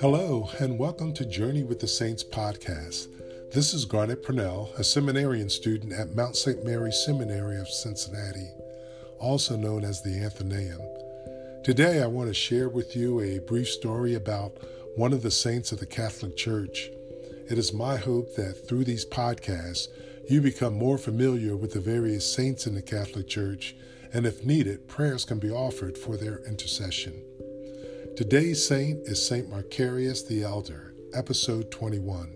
Hello, and welcome to Journey with the Saints podcast. This is Garnet Purnell, a seminarian student at Mount St. Mary Seminary of Cincinnati, also known as the Athenaeum. Today, I want to share with you a brief story about one of the saints of the Catholic Church. It is my hope that through these podcasts, you become more familiar with the various saints in the Catholic Church, and if needed, prayers can be offered for their intercession. Today's saint is Saint Macarius the Elder, episode 21.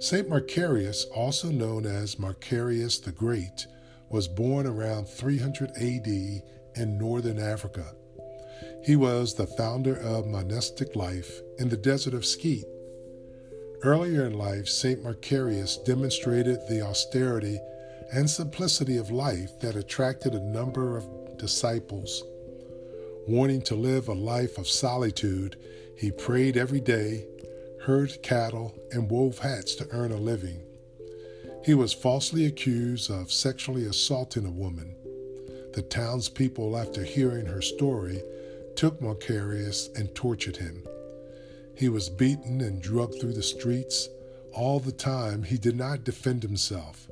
Saint Macarius, also known as Macarius the Great, was born around 300 AD in northern Africa. He was the founder of monastic life in the desert of Scete. Earlier in life, St. Macarius demonstrated the austerity and simplicity of life that attracted a number of disciples. Wanting to live a life of solitude, he prayed every day, herded cattle, and wove hats to earn a living. He was falsely accused of sexually assaulting a woman. The townspeople, after hearing her story, took Macarius and tortured him. He was beaten and drugged through the streets. All the time, he did not defend himself.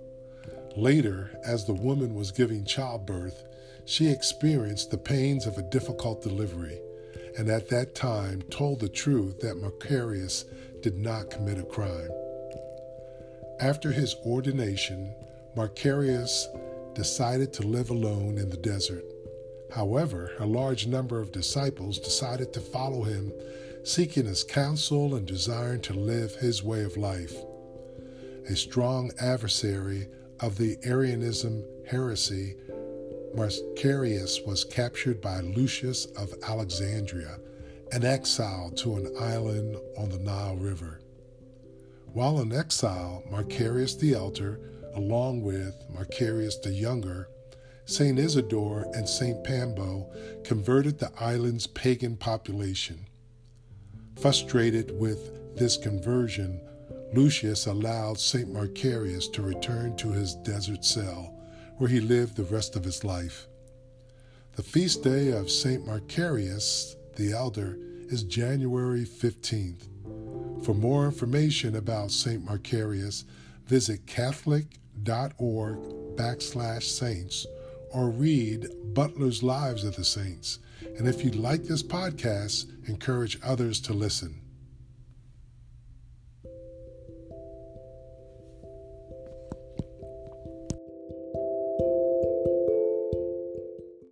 Later, as the woman was giving childbirth, she experienced the pains of a difficult delivery, and at that time told the truth that Macarius did not commit a crime. After his ordination, Macarius decided to live alone in the desert. However, a large number of disciples decided to follow him, seeking his counsel and desiring to live his way of life. A strong adversary of the Arianism heresy Macarius was captured by Lucius of Alexandria and exiled to an island on the Nile River. While in exile, Macarius the Elder, along with Macarius the Younger, St. Isidore, and St. Pambo, converted the island's pagan population. Frustrated with this conversion, Lucius allowed St. Macarius to return to his desert cell where he lived the rest of his life. The feast day of St. Macarius the Elder is January 15th. For more information about St. Macarius, visit catholic.org backslash saints or read Butler's Lives of the Saints. And if you like this podcast, encourage others to listen.